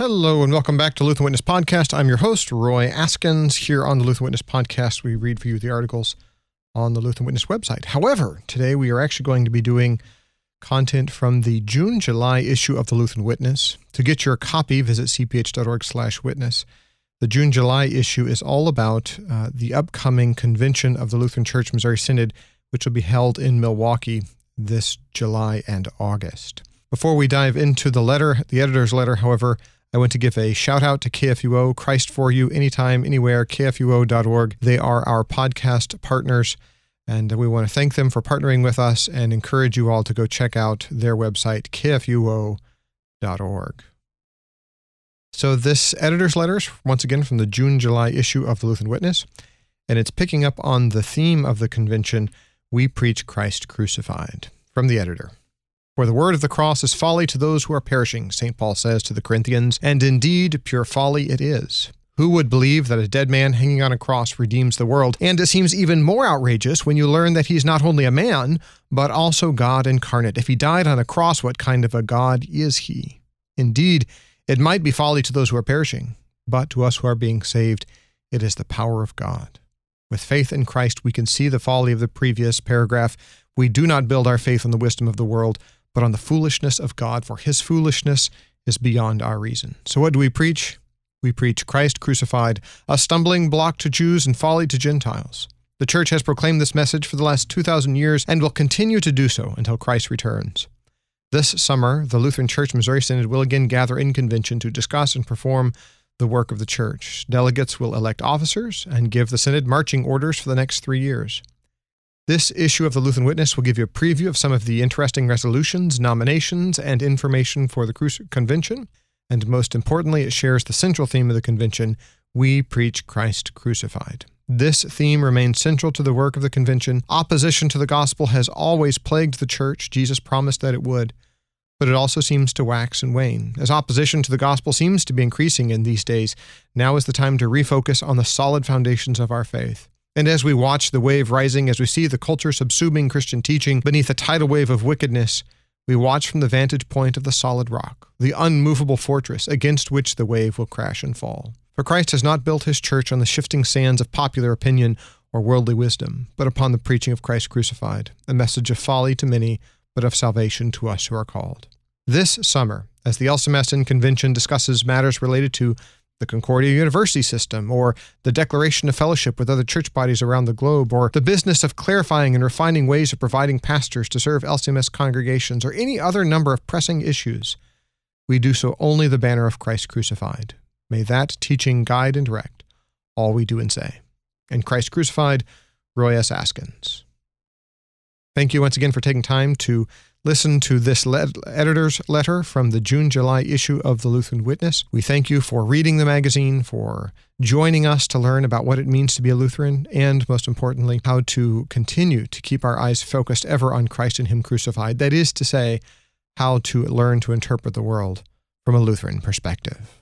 Hello and welcome back to Lutheran Witness Podcast. I'm your host, Roy Askins. Here on the Lutheran Witness Podcast, we read for you the articles on the Lutheran Witness website. However, today we are actually going to be doing content from the June July issue of the Lutheran Witness. To get your copy, visit cph.org slash witness. The June July issue is all about uh, the upcoming convention of the Lutheran Church Missouri Synod, which will be held in Milwaukee this July and August. Before we dive into the letter, the editor's letter, however, I want to give a shout out to KFUO, Christ for You, anytime, anywhere, kfuo.org. They are our podcast partners, and we want to thank them for partnering with us and encourage you all to go check out their website, kfuo.org. So, this editor's letter is once again from the June July issue of the Lutheran Witness, and it's picking up on the theme of the convention We Preach Christ Crucified. From the editor. For the word of the cross is folly to those who are perishing, St. Paul says to the Corinthians, and indeed pure folly it is. Who would believe that a dead man hanging on a cross redeems the world? And it seems even more outrageous when you learn that he's not only a man, but also God incarnate. If he died on a cross, what kind of a God is he? Indeed, it might be folly to those who are perishing, but to us who are being saved, it is the power of God. With faith in Christ, we can see the folly of the previous paragraph. We do not build our faith on the wisdom of the world but on the foolishness of God, for his foolishness is beyond our reason. So, what do we preach? We preach Christ crucified, a stumbling block to Jews and folly to Gentiles. The church has proclaimed this message for the last 2,000 years and will continue to do so until Christ returns. This summer, the Lutheran Church Missouri Synod will again gather in convention to discuss and perform the work of the church. Delegates will elect officers and give the Synod marching orders for the next three years. This issue of the Lutheran Witness will give you a preview of some of the interesting resolutions, nominations, and information for the convention. And most importantly, it shares the central theme of the convention We Preach Christ Crucified. This theme remains central to the work of the convention. Opposition to the gospel has always plagued the church. Jesus promised that it would. But it also seems to wax and wane. As opposition to the gospel seems to be increasing in these days, now is the time to refocus on the solid foundations of our faith. And as we watch the wave rising, as we see the culture subsuming Christian teaching beneath a tidal wave of wickedness, we watch from the vantage point of the solid rock, the unmovable fortress against which the wave will crash and fall. For Christ has not built his church on the shifting sands of popular opinion or worldly wisdom, but upon the preaching of Christ crucified, a message of folly to many, but of salvation to us who are called. This summer, as the LCMS Convention discusses matters related to the Concordia University system, or the declaration of fellowship with other church bodies around the globe, or the business of clarifying and refining ways of providing pastors to serve LCMS congregations, or any other number of pressing issues, we do so only the banner of Christ crucified. May that teaching guide and direct all we do and say. And Christ crucified, Roy S. Askins. Thank you once again for taking time to listen to this le- editor's letter from the June July issue of the Lutheran Witness. We thank you for reading the magazine, for joining us to learn about what it means to be a Lutheran, and most importantly, how to continue to keep our eyes focused ever on Christ and Him crucified. That is to say, how to learn to interpret the world from a Lutheran perspective.